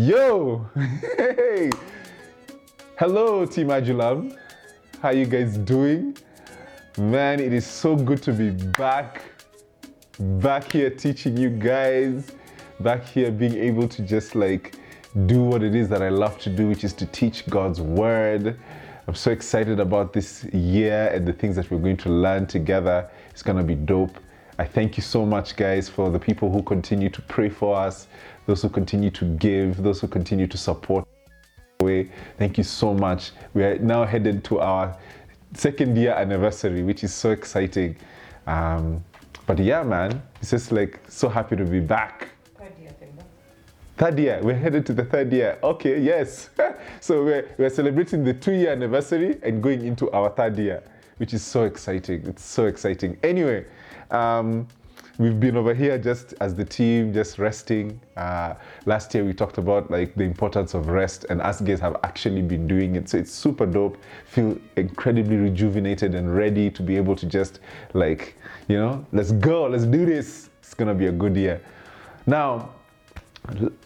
Yo! Hey! Hello, Team Adulam. How you guys doing? Man, it is so good to be back. Back here teaching you guys. Back here being able to just like do what it is that I love to do, which is to teach God's word. I'm so excited about this year and the things that we're going to learn together. It's to be dope. I thank you so much, guys, for the people who continue to pray for us, those who continue to give, those who continue to support. Thank you so much. We are now headed to our second year anniversary, which is so exciting. Um, but yeah, man, it's just like so happy to be back. Third year, we're headed to the third year. Okay, yes. so we're, we're celebrating the two year anniversary and going into our third year, which is so exciting. It's so exciting. Anyway, um, we've been over here just as the team, just resting. Uh, last year we talked about like the importance of rest, and us guys have actually been doing it. So it's super dope. Feel incredibly rejuvenated and ready to be able to just like, you know, let's go, let's do this. It's gonna be a good year. Now,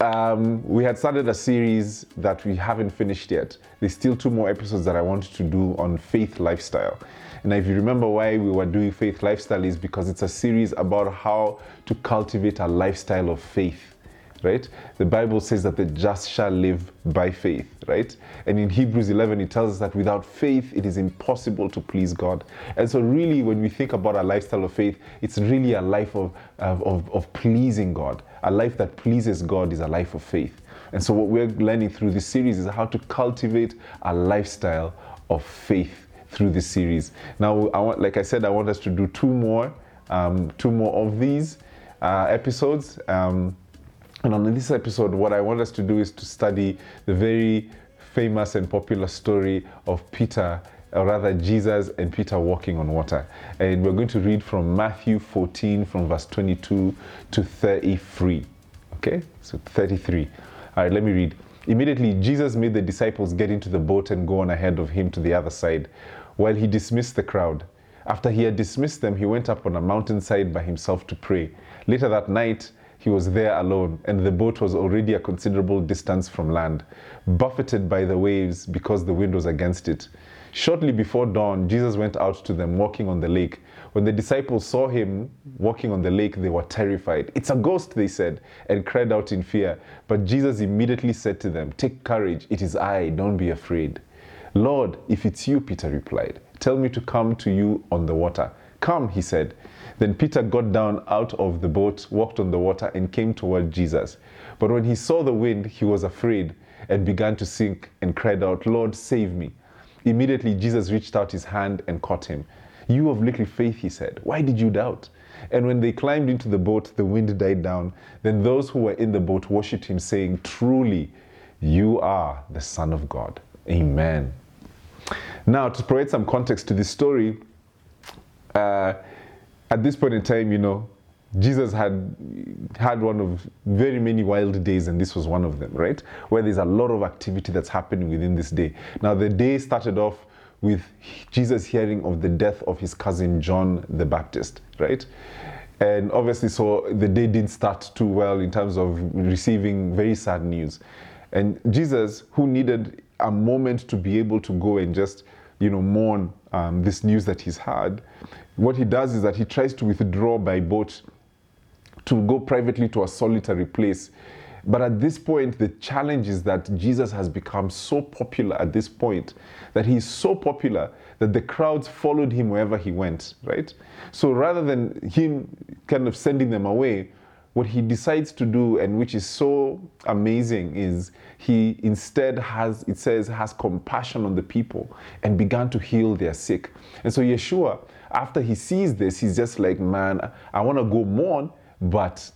um, we had started a series that we haven't finished yet. There's still two more episodes that I wanted to do on faith lifestyle. And if you remember why we were doing faith lifestyle is because it's a series about how to cultivate a lifestyle of faith right? The Bible says that the just shall live by faith, right? And in Hebrews 11, it tells us that without faith, it is impossible to please God. And so, really, when we think about a lifestyle of faith, it's really a life of, of, of pleasing God. A life that pleases God is a life of faith. And so, what we're learning through this series is how to cultivate a lifestyle of faith through this series. Now, I want, like I said, I want us to do two more, um, two more of these uh, episodes. Um, and on this episode, what I want us to do is to study the very famous and popular story of Peter, or rather Jesus and Peter walking on water. And we're going to read from Matthew 14, from verse 22 to 33. Okay, so 33. All right, let me read. Immediately, Jesus made the disciples get into the boat and go on ahead of him to the other side, while he dismissed the crowd. After he had dismissed them, he went up on a mountainside by himself to pray. Later that night, he was there alone, and the boat was already a considerable distance from land, buffeted by the waves because the wind was against it. Shortly before dawn, Jesus went out to them walking on the lake. When the disciples saw him walking on the lake, they were terrified. It's a ghost, they said, and cried out in fear. But Jesus immediately said to them, Take courage, it is I, don't be afraid. Lord, if it's you, Peter replied, tell me to come to you on the water. Come, he said. Then Peter got down out of the boat, walked on the water, and came toward Jesus. But when he saw the wind, he was afraid and began to sink and cried out, Lord, save me. Immediately, Jesus reached out his hand and caught him. You of little faith, he said, why did you doubt? And when they climbed into the boat, the wind died down. Then those who were in the boat worshipped him, saying, Truly, you are the Son of God. Amen. Now, to provide some context to this story, uh, at this point in time, you know, Jesus had had one of very many wild days, and this was one of them, right? Where there's a lot of activity that's happening within this day. Now, the day started off with Jesus hearing of the death of his cousin John the Baptist, right? And obviously, so the day didn't start too well in terms of receiving very sad news. And Jesus, who needed a moment to be able to go and just, you know, mourn um, this news that he's had, what he does is that he tries to withdraw by boat to go privately to a solitary place. But at this point, the challenge is that Jesus has become so popular at this point that he's so popular that the crowds followed him wherever he went, right? So rather than him kind of sending them away, what he decides to do, and which is so amazing, is he instead has, it says, has compassion on the people and began to heal their sick. And so Yeshua, after he sees this, he's just like, man, I want to go mourn, but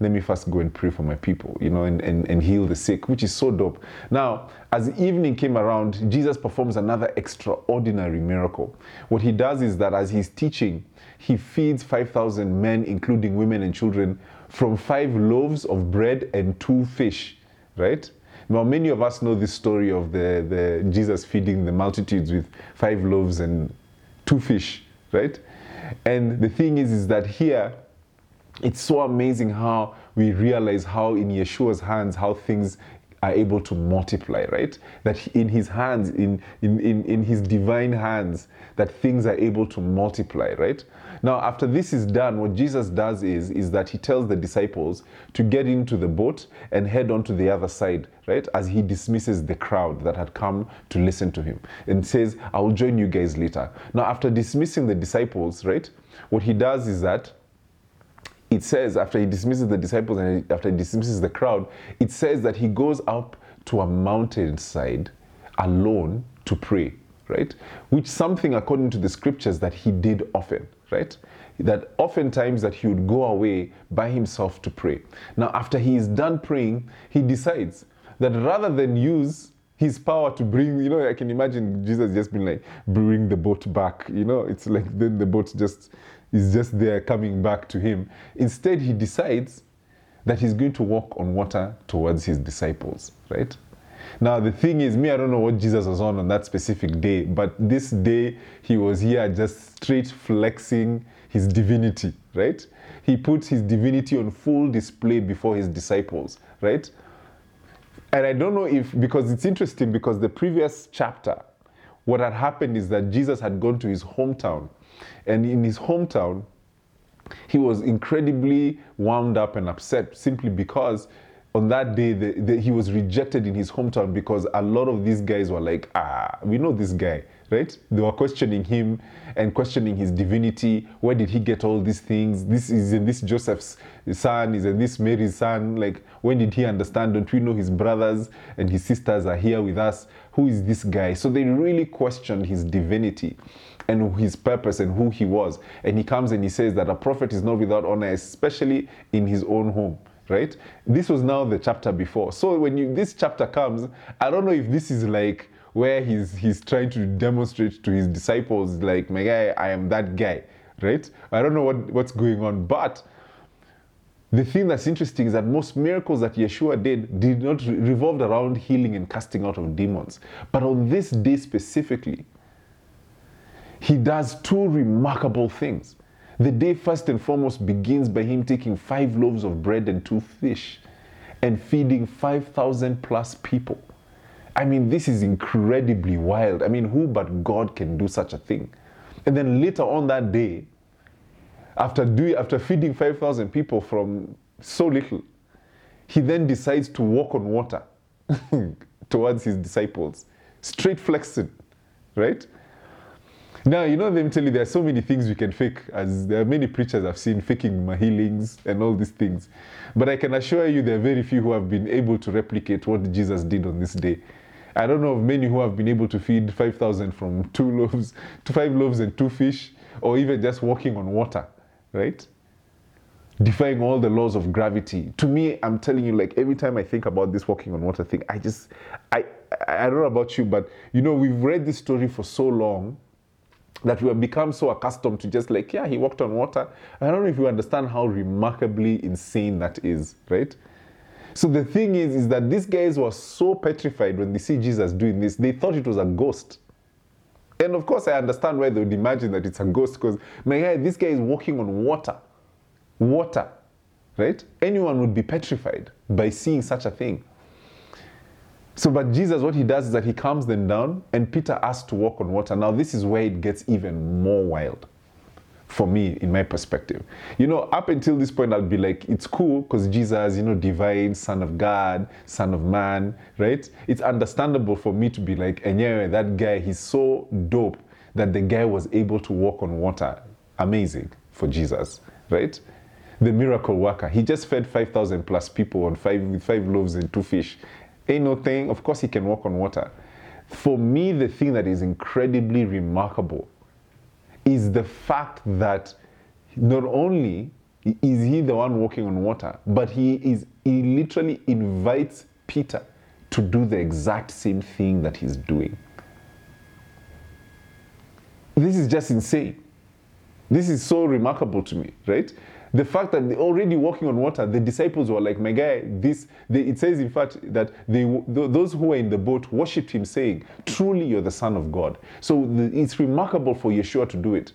let me first go and pray for my people, you know, and, and, and heal the sick, which is so dope. Now, as the evening came around, Jesus performs another extraordinary miracle. What he does is that as he's teaching, he feeds 5,000 men, including women and children, from five loaves of bread and two fish, right? Now, many of us know this story of the, the Jesus feeding the multitudes with five loaves and two fish, right? And the thing is, is that here, it's so amazing how we realize how in Yeshua's hands, how things are able to multiply, right? That in his hands, in, in, in, in his divine hands, that things are able to multiply, right? Now, after this is done, what Jesus does is, is that he tells the disciples to get into the boat and head on to the other side, right? As he dismisses the crowd that had come to listen to him and says, I will join you guys later. Now, after dismissing the disciples, right, what he does is that it says after he dismisses the disciples and after he dismisses the crowd, it says that he goes up to a mountainside alone to pray, right? Which something according to the scriptures that he did often, right? That oftentimes that he would go away by himself to pray. Now after he is done praying, he decides that rather than use his power to bring, you know, I can imagine Jesus just being like, bring the boat back. You know, it's like then the boat just is just there coming back to him. Instead, he decides that he's going to walk on water towards his disciples, right? Now, the thing is, me, I don't know what Jesus was on on that specific day, but this day he was here just straight flexing his divinity, right? He puts his divinity on full display before his disciples, right? And I don't know if, because it's interesting, because the previous chapter, what had happened is that Jesus had gone to his hometown and in his hometown, he was incredibly wound up and upset simply because on that day the, the, he was rejected in his hometown because a lot of these guys were like, ah, we know this guy, right? They were questioning him and questioning his divinity. Where did he get all these things? This is in this Joseph's son, is in this Mary's son. Like, when did he understand? Don't we know his brothers and his sisters are here with us? Who is this guy? So they really questioned his divinity and his purpose and who he was. And he comes and he says that a prophet is not without honor, especially in his own home. Right? This was now the chapter before. So when you, this chapter comes, I don't know if this is like where he's he's trying to demonstrate to his disciples, like, my guy, I am that guy. Right? I don't know what, what's going on, but the thing that's interesting is that most miracles that Yeshua did did not revolve around healing and casting out of demons. But on this day specifically, he does two remarkable things. The day, first and foremost, begins by him taking five loaves of bread and two fish and feeding 5,000 plus people. I mean, this is incredibly wild. I mean, who but God can do such a thing? And then later on that day, after, after feeding 5,000 people from so little, he then decides to walk on water towards his disciples, straight flexing, right? Now, you know, them tell you there are so many things we can fake, as there are many preachers I've seen faking my healings and all these things. But I can assure you there are very few who have been able to replicate what Jesus did on this day. I don't know of many who have been able to feed 5,000 from two loaves to five loaves and two fish, or even just walking on water, right? Defying all the laws of gravity. To me, I'm telling you, like every time I think about this walking on water thing, I just, I, I don't know about you, but you know, we've read this story for so long that we have become so accustomed to just like, yeah, he walked on water. I don't know if you understand how remarkably insane that is, right? So the thing is, is that these guys were so petrified when they see Jesus doing this, they thought it was a ghost. And of course, I understand why they would imagine that it's a ghost because, my guy, this guy is walking on water. Water, right? Anyone would be petrified by seeing such a thing. So, but Jesus, what he does is that he calms them down, and Peter asks to walk on water. Now, this is where it gets even more wild for me, in my perspective. You know, up until this point, I'll be like, it's cool because Jesus, you know, divine, Son of God, Son of Man, right? It's understandable for me to be like, and yeah, that guy, he's so dope that the guy was able to walk on water. Amazing for Jesus, right? The miracle worker. He just fed 5,000 plus people on five, with five loaves and two fish ain't no thing. Of course, he can walk on water. For me, the thing that is incredibly remarkable is the fact that not only is he the one walking on water, but he is he literally invites Peter to do the exact same thing that he's doing. This is just insane. This is so remarkable to me, right? The fact that they're already walking on water, the disciples were like, my guy, this, they, it says in fact that they, those who were in the boat worshipped him saying, truly you're the son of God. So the, it's remarkable for Yeshua to do it.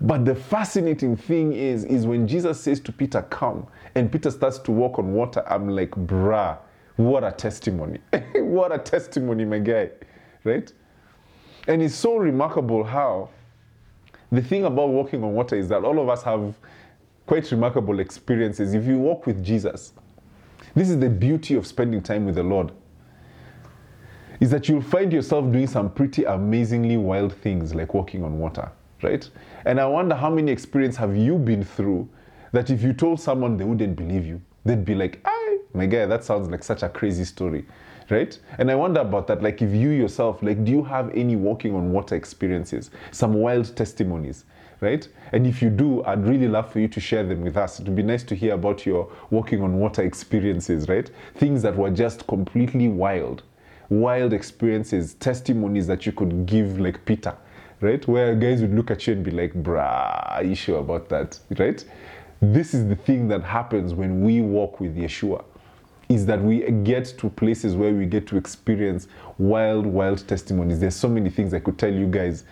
But the fascinating thing is, is when Jesus says to Peter, Come, and Peter starts to walk on water, I'm like, bruh, what a testimony. what a testimony, my guy. Right? And it's so remarkable how the thing about walking on water is that all of us have quite remarkable experiences. If you walk with Jesus, this is the beauty of spending time with the Lord. Is that you'll find yourself doing some pretty amazingly wild things like walking on water, right? And I wonder how many experiences have you been through that if you told someone they wouldn't believe you, they'd be like, "I, my guy, that sounds like such a crazy story." right? And I wonder about that. Like, if you yourself, like, do you have any walking on water experiences, some wild testimonies, right? And if you do, I'd really love for you to share them with us. It would be nice to hear about your walking on water experiences, right? Things that were just completely wild, wild experiences, testimonies that you could give, like Peter, right? Where guys would look at you and be like, bruh, are you sure about that, right? This is the thing that happens when we walk with Yeshua is that we get to places where we get to experience wild, wild testimonies. There's so many things I could tell you guys.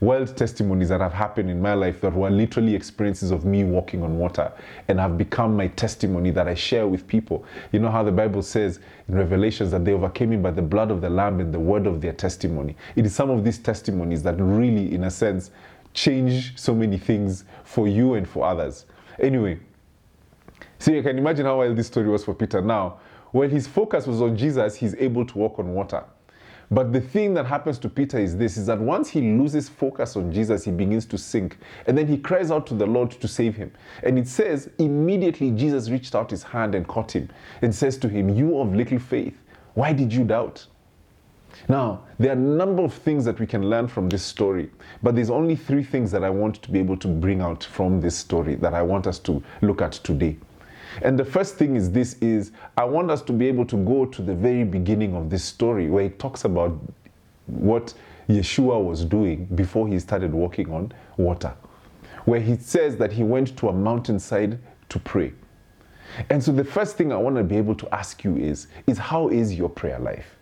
Wild testimonies that have happened in my life that were literally experiences of me walking on water and have become my testimony that I share with people. You know how the Bible says in Revelations that they overcame him by the blood of the Lamb and the word of their testimony. It is some of these testimonies that really, in a sense, change so many things for you and for others. Anyway, so you can imagine how wild this story was for Peter. Now, when his focus was on Jesus, he's able to walk on water. But the thing that happens to Peter is this is that once he loses focus on Jesus, he begins to sink. And then he cries out to the Lord to save him. And it says, immediately Jesus reached out his hand and caught him and says to him, You of little faith, why did you doubt? Now, there are a number of things that we can learn from this story, but there's only three things that I want to be able to bring out from this story that I want us to look at today. And the first thing is this is I want us to be able to go to the very beginning of this story where it talks about what Yeshua was doing before he started walking on water. Where he says that he went to a mountainside to pray. And so the first thing I want to be able to ask you is is how is your prayer life?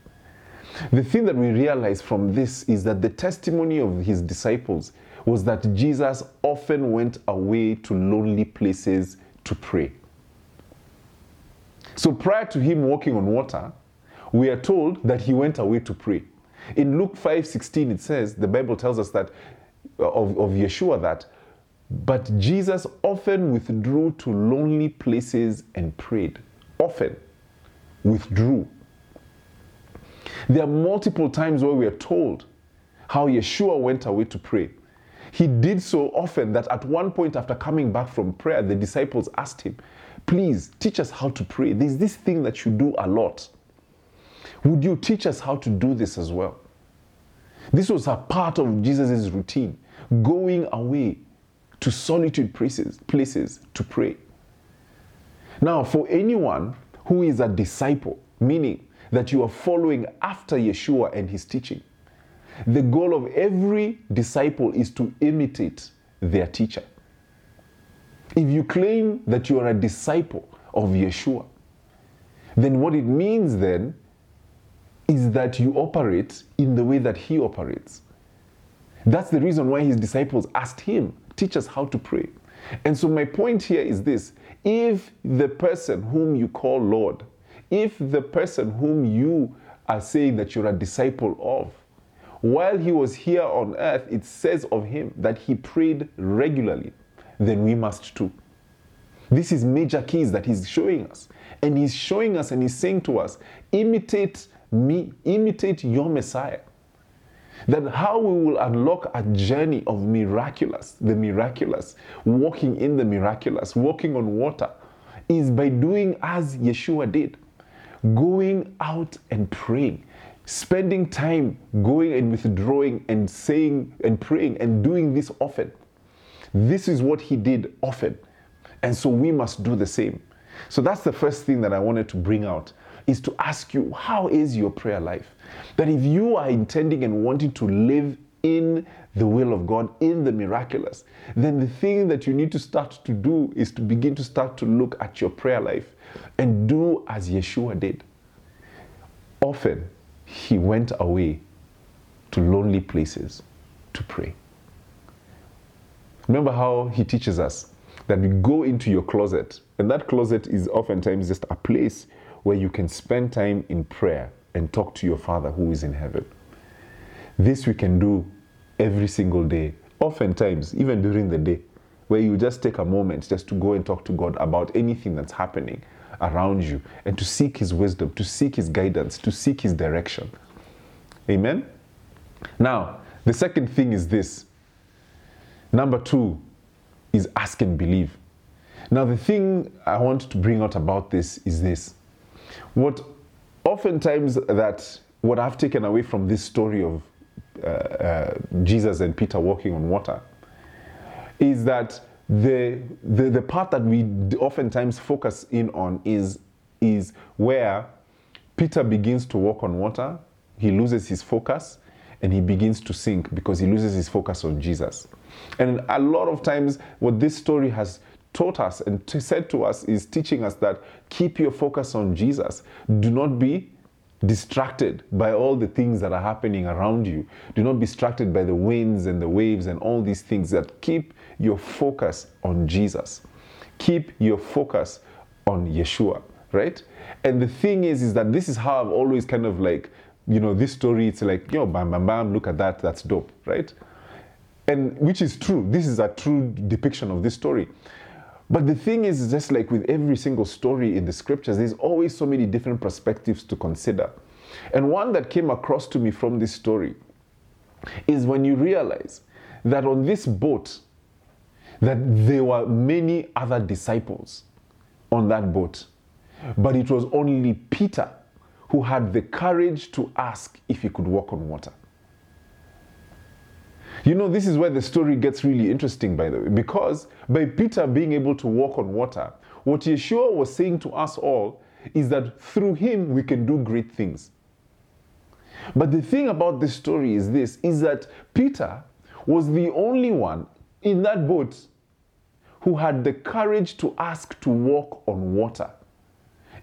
The thing that we realize from this is that the testimony of his disciples was that Jesus often went away to lonely places to pray. So prior to him walking on water, we are told that he went away to pray. In Luke 5:16 it says, the Bible tells us that uh, of, of Yeshua that but Jesus often withdrew to lonely places and prayed. Often withdrew. There are multiple times where we are told how Yeshua went away to pray. He did so often that at one point after coming back from prayer, the disciples asked him, Please teach us how to pray. There's this thing that you do a lot. Would you teach us how to do this as well? This was a part of Jesus' routine, going away to solitude places, places to pray. Now, for anyone who is a disciple, meaning that you are following after Yeshua and his teaching, the goal of every disciple is to imitate their teacher. If you claim that you are a disciple of Yeshua, then what it means then is that you operate in the way that he operates. That's the reason why his disciples asked him, Teach us how to pray. And so, my point here is this if the person whom you call Lord, if the person whom you are saying that you're a disciple of, while he was here on earth, it says of him that he prayed regularly then we must too. This is major keys that he's showing us. And he's showing us and he's saying to us, imitate me, imitate your Messiah. That how we will unlock a journey of miraculous, the miraculous, walking in the miraculous, walking on water, is by doing as Yeshua did going out and praying, spending time going and withdrawing and saying and praying and doing this often. This is what he did often. And so we must do the same. So that's the first thing that I wanted to bring out is to ask you, how is your prayer life? That if you are intending and wanting to live in the will of God, in the miraculous, then the thing that you need to start to do is to begin to start to look at your prayer life and do as Yeshua did. Often, he went away to lonely places to pray. Remember how he teaches us that we go into your closet, and that closet is oftentimes just a place where you can spend time in prayer and talk to your Father who is in heaven. This we can do every single day, oftentimes, even during the day, where you just take a moment just to go and talk to God about anything that's happening around you and to seek His wisdom, to seek His guidance, to seek His direction. Amen? Now, the second thing is this. Number two is ask and believe. Now, the thing I want to bring out about this is this. What oftentimes that what I've taken away from this story of uh, uh, Jesus and Peter walking on water is that the, the, the part that we oftentimes focus in on is, is where Peter begins to walk on water, he loses his focus, and he begins to sink because he loses his focus on Jesus. And a lot of times, what this story has taught us and said to us is teaching us that keep your focus on Jesus. Do not be distracted by all the things that are happening around you. Do not be distracted by the winds and the waves and all these things that keep your focus on Jesus. Keep your focus on Yeshua, right? And the thing is, is that this is how I've always kind of like, you know, this story, it's like, yo, bam, bam, bam, look at that, that's dope, right? And which is true. This is a true depiction of this story. But the thing is, just like with every single story in the scriptures, there's always so many different perspectives to consider. And one that came across to me from this story is when you realize that on this boat, that there were many other disciples on that boat, but it was only Peter who had the courage to ask if he could walk on water. You know, this is where the story gets really interesting, by the way, because by Peter being able to walk on water, what Yeshua was saying to us all is that through him we can do great things. But the thing about this story is this is that Peter was the only one in that boat who had the courage to ask to walk on water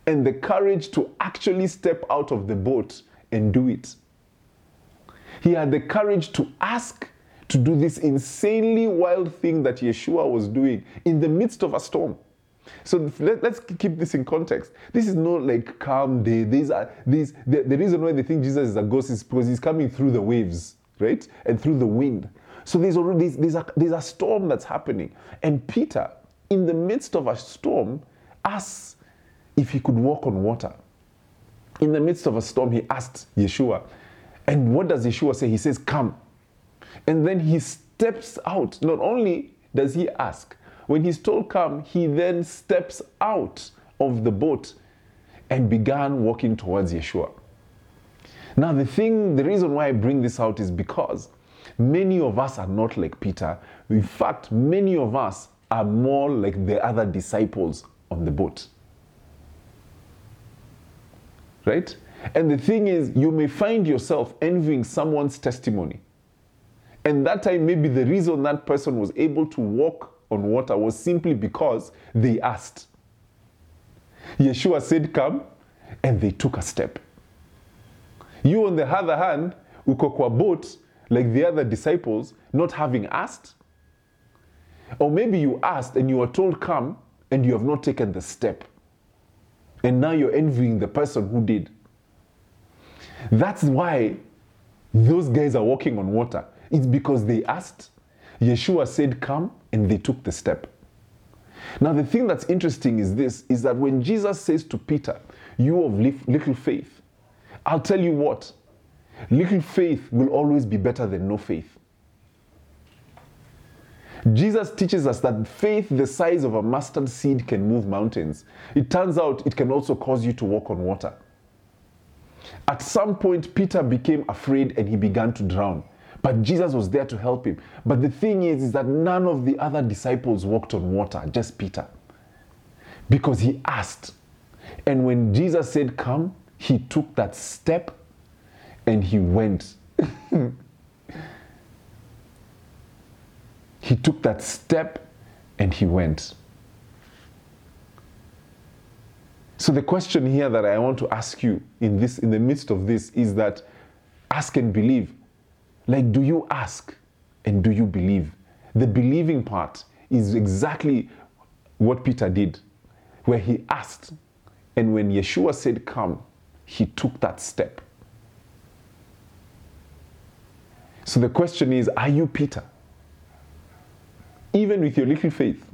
and the courage to actually step out of the boat and do it. He had the courage to ask to do this insanely wild thing that Yeshua was doing in the midst of a storm. So let, us keep this in context. This is not like calm day. These are these the, the reason why they think Jesus is a ghost is because he's coming through the waves, right? And through the wind. So there's already there's, a there's a storm that's happening. And Peter, in the midst of a storm, asks if he could walk on water. In the midst of a storm, he asked Yeshua. And what does Yeshua say? He says, Come. And then he steps out. Not only does he ask, when he's told come, he then steps out of the boat and began walking towards Yeshua. Now, the thing, the reason why I bring this out is because many of us are not like Peter. In fact, many of us are more like the other disciples on the boat. Right? And the thing is, you may find yourself envying someone's testimony and that time, maybe the reason that person was able to walk on water was simply because they asked. Yeshua said, Come, and they took a step. You, on the other hand, uko kwa boat like the other disciples, not having asked. Or maybe you asked and you were told, Come, and you have not taken the step. And now you're envying the person who did. That's why those guys are walking on water. It's because they asked. Yeshua said, Come, and they took the step. Now, the thing that's interesting is this is that when Jesus says to Peter, You of little faith, I'll tell you what, little faith will always be better than no faith. Jesus teaches us that faith the size of a mustard seed can move mountains. It turns out it can also cause you to walk on water. At some point, Peter became afraid and he began to drown. But Jesus was there to help him. But the thing is, is that none of the other disciples walked on water, just Peter. Because he asked. And when Jesus said, Come, he took that step and he went. he took that step and he went. So the question here that I want to ask you in this in the midst of this is that ask and believe like, do you ask and do you believe The believing part is exactly what Peter did, where he asked, and when Yeshua said, Come, he took that step. So the question is Are you Peter? Even with your little faith,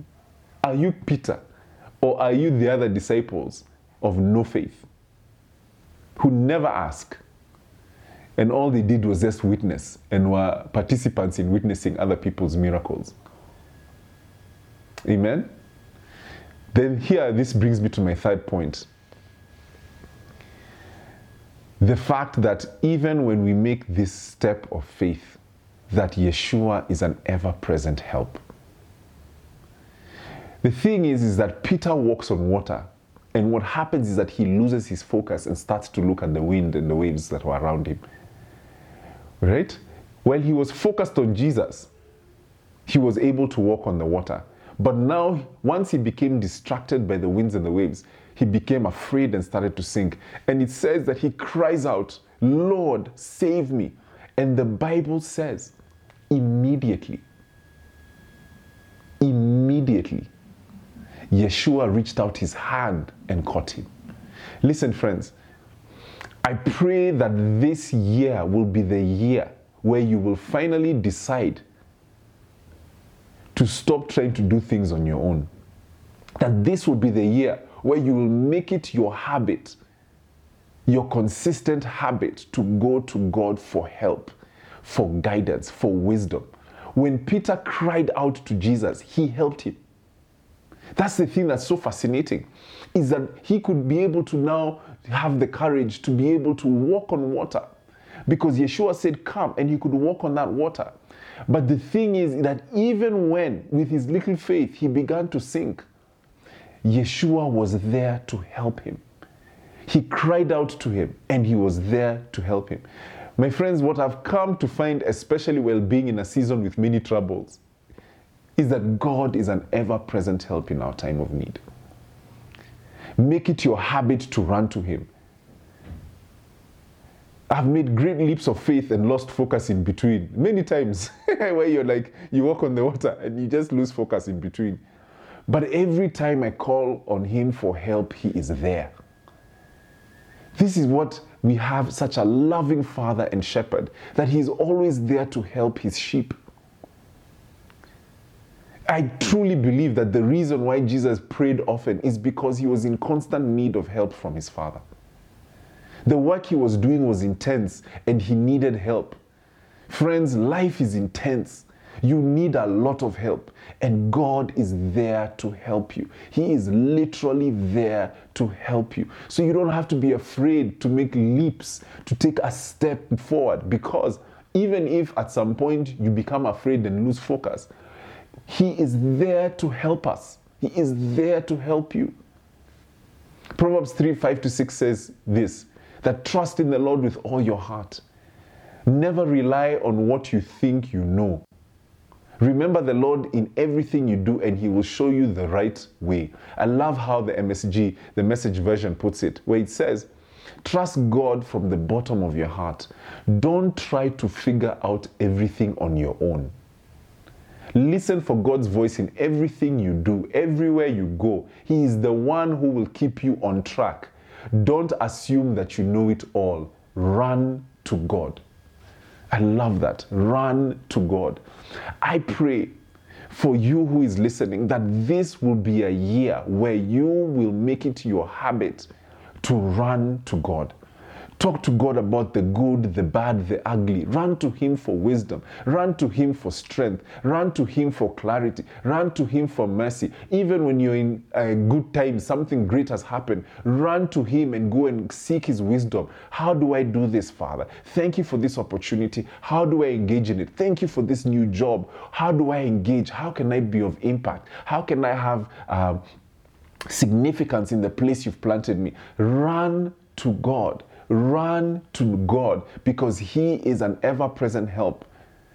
are you Peter? Or are you the other disciples of no faith who never ask? And all they did was just witness and were participants in witnessing other people's miracles. Amen? Then, here, this brings me to my third point. The fact that even when we make this step of faith, that Yeshua is an ever present help. The thing is, is that Peter walks on water, and what happens is that he loses his focus and starts to look at the wind and the waves that were around him. Right? While he was focused on Jesus, he was able to walk on the water. But now, once he became distracted by the winds and the waves, he became afraid and started to sink. And it says that he cries out, Lord, save me. And the Bible says, immediately, immediately, Yeshua reached out his hand and caught him. Listen, friends, I pray that this year will be the year where you will finally decide to stop trying to do things on your own. That this will be the year where you will make it your habit, your consistent habit to go to God for help, for guidance, for wisdom. When Peter cried out to Jesus, he helped him. That's the thing that's so fascinating is that he could be able to now have the courage to be able to walk on water because Yeshua said, Come, and he could walk on that water. But the thing is that even when, with his little faith, he began to sink, Yeshua was there to help him. He cried out to him, and he was there to help him. My friends, what I've come to find, especially while being in a season with many troubles, is that God is an ever present help in our time of need. Make it your habit to run to Him. I've made great leaps of faith and lost focus in between many times where you're like, you walk on the water and you just lose focus in between. But every time I call on Him for help, He is there. This is what we have such a loving Father and Shepherd that He's always there to help His sheep. I truly believe that the reason why Jesus prayed often is because he was in constant need of help from his Father. The work he was doing was intense and he needed help. Friends, life is intense. You need a lot of help, and God is there to help you. He is literally there to help you. So you don't have to be afraid to make leaps, to take a step forward, because even if at some point you become afraid and lose focus, He is there to help us. He is there to help you. Proverbs 3 5 to 6 says this that trust in the Lord with all your heart. Never rely on what you think you know. Remember the Lord in everything you do, and He will show you the right way. I love how the MSG, the message version, puts it, where it says, Trust God from the bottom of your heart. Don't try to figure out everything on your own. Listen for God's voice in everything you do, everywhere you go. He is the one who will keep you on track. Don't assume that you know it all. Run to God. I love that. Run to God. I pray for you who is listening that this will be a year where you will make it your habit to run to God. Talk to God about the good, the bad, the ugly. Run to Him for wisdom. Run to Him for strength. Run to Him for clarity. Run to Him for mercy. Even when you're in a good time, something great has happened, run to Him and go and seek His wisdom. How do I do this, Father? Thank you for this opportunity. How do I engage in it? Thank you for this new job. How do I engage? How can I be of impact? How can I have uh, significance in the place you've planted me? Run to God. Run to God because He is an ever present help.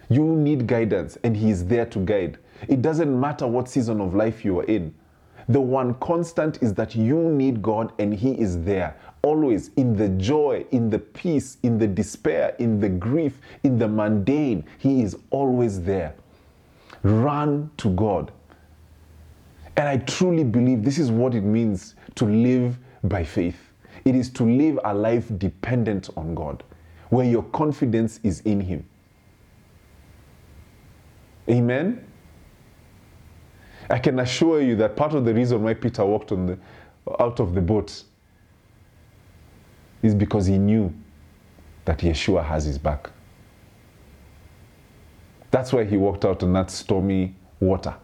You need guidance, and He is there to guide. It doesn't matter what season of life you are in. The one constant is that you need God, and He is there. Always in the joy, in the peace, in the despair, in the grief, in the mundane, He is always there. Run to God. And I truly believe this is what it means to live by faith. It is to live a life dependent on God, where your confidence is in Him. Amen? I can assure you that part of the reason why Peter walked on the, out of the boat is because he knew that Yeshua has his back. That's why he walked out on that stormy water.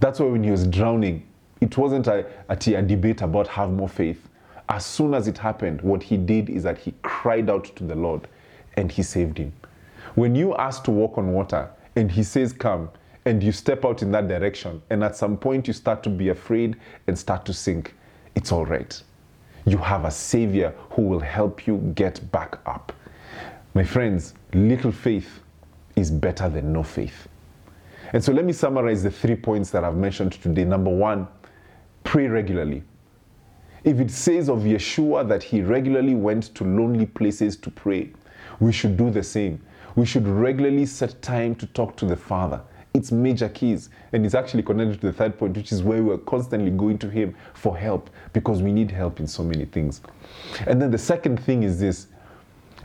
That's why when he was drowning, it wasn't a, a, a debate about have more faith. As soon as it happened, what he did is that he cried out to the Lord and he saved him. When you ask to walk on water and he says, Come, and you step out in that direction, and at some point you start to be afraid and start to sink, it's all right. You have a Savior who will help you get back up. My friends, little faith is better than no faith. And so let me summarize the three points that I've mentioned today. Number one, pray regularly. If it says of Yeshua that he regularly went to lonely places to pray, we should do the same. We should regularly set time to talk to the Father. It's major keys. And it's actually connected to the third point, which is where we're constantly going to Him for help because we need help in so many things. And then the second thing is this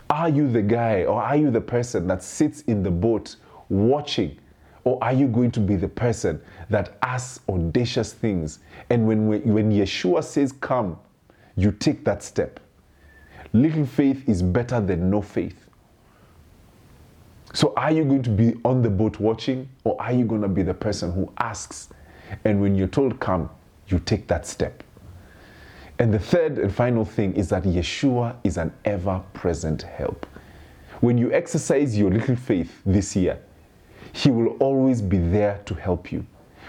Are you the guy or are you the person that sits in the boat watching? Or are you going to be the person that asks audacious things? And when, when Yeshua says, Come, you take that step. Little faith is better than no faith. So, are you going to be on the boat watching, or are you going to be the person who asks? And when you're told, come, you take that step. And the third and final thing is that Yeshua is an ever present help. When you exercise your little faith this year, He will always be there to help you.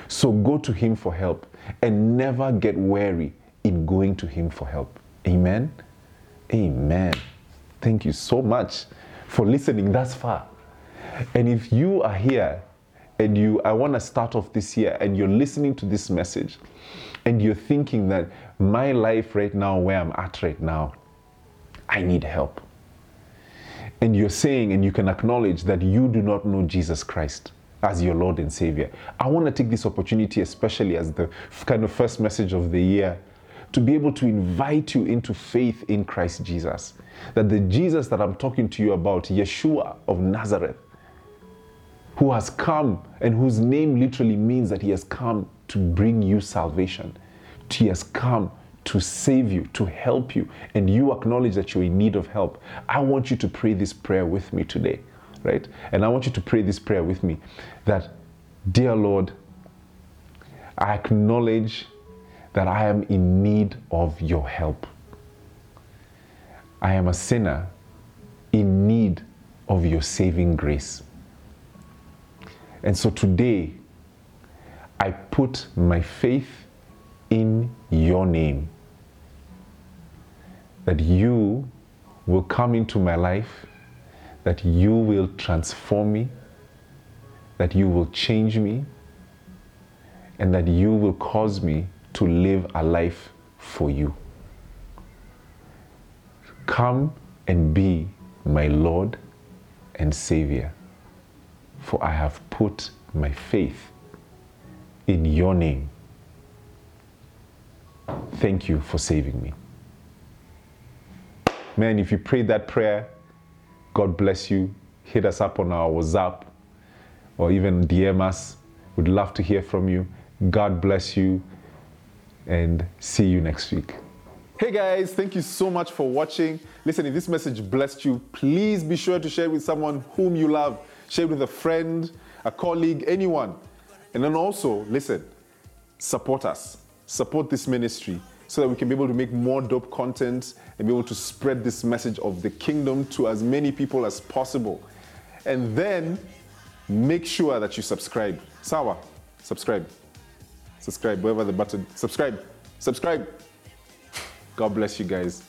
So go to Him for help and never get weary in going to Him for help. Amen. Amen. Thank you so much for listening thus far. And if you are here and you I want to start off this year and you're listening to this message and you're thinking that my life right now where I'm at right now I need help. And you're saying and you can acknowledge that you do not know Jesus Christ as your Lord and Savior. I want to take this opportunity especially as the kind of first message of the year to be able to invite you into faith in Christ Jesus. That the Jesus that I'm talking to you about, Yeshua of Nazareth, who has come and whose name literally means that he has come to bring you salvation. He has come to save you, to help you, and you acknowledge that you're in need of help. I want you to pray this prayer with me today, right? And I want you to pray this prayer with me that, Dear Lord, I acknowledge that I am in need of your help. I am a sinner in need of your saving grace. And so today, I put my faith in your name. That you will come into my life, that you will transform me, that you will change me, and that you will cause me to live a life for you. Come and be my Lord and Savior for I have put my faith in your name. Thank you for saving me. Man, if you prayed that prayer, God bless you. Hit us up on our WhatsApp or even DM us. We'd love to hear from you. God bless you and see you next week. Hey guys, thank you so much for watching. Listen, if this message blessed you, please be sure to share it with someone whom you love share it with a friend, a colleague, anyone. And then also, listen, support us, support this ministry so that we can be able to make more dope content and be able to spread this message of the kingdom to as many people as possible. And then make sure that you subscribe. Sawa, subscribe. Subscribe, wherever the button, subscribe, subscribe. God bless you guys.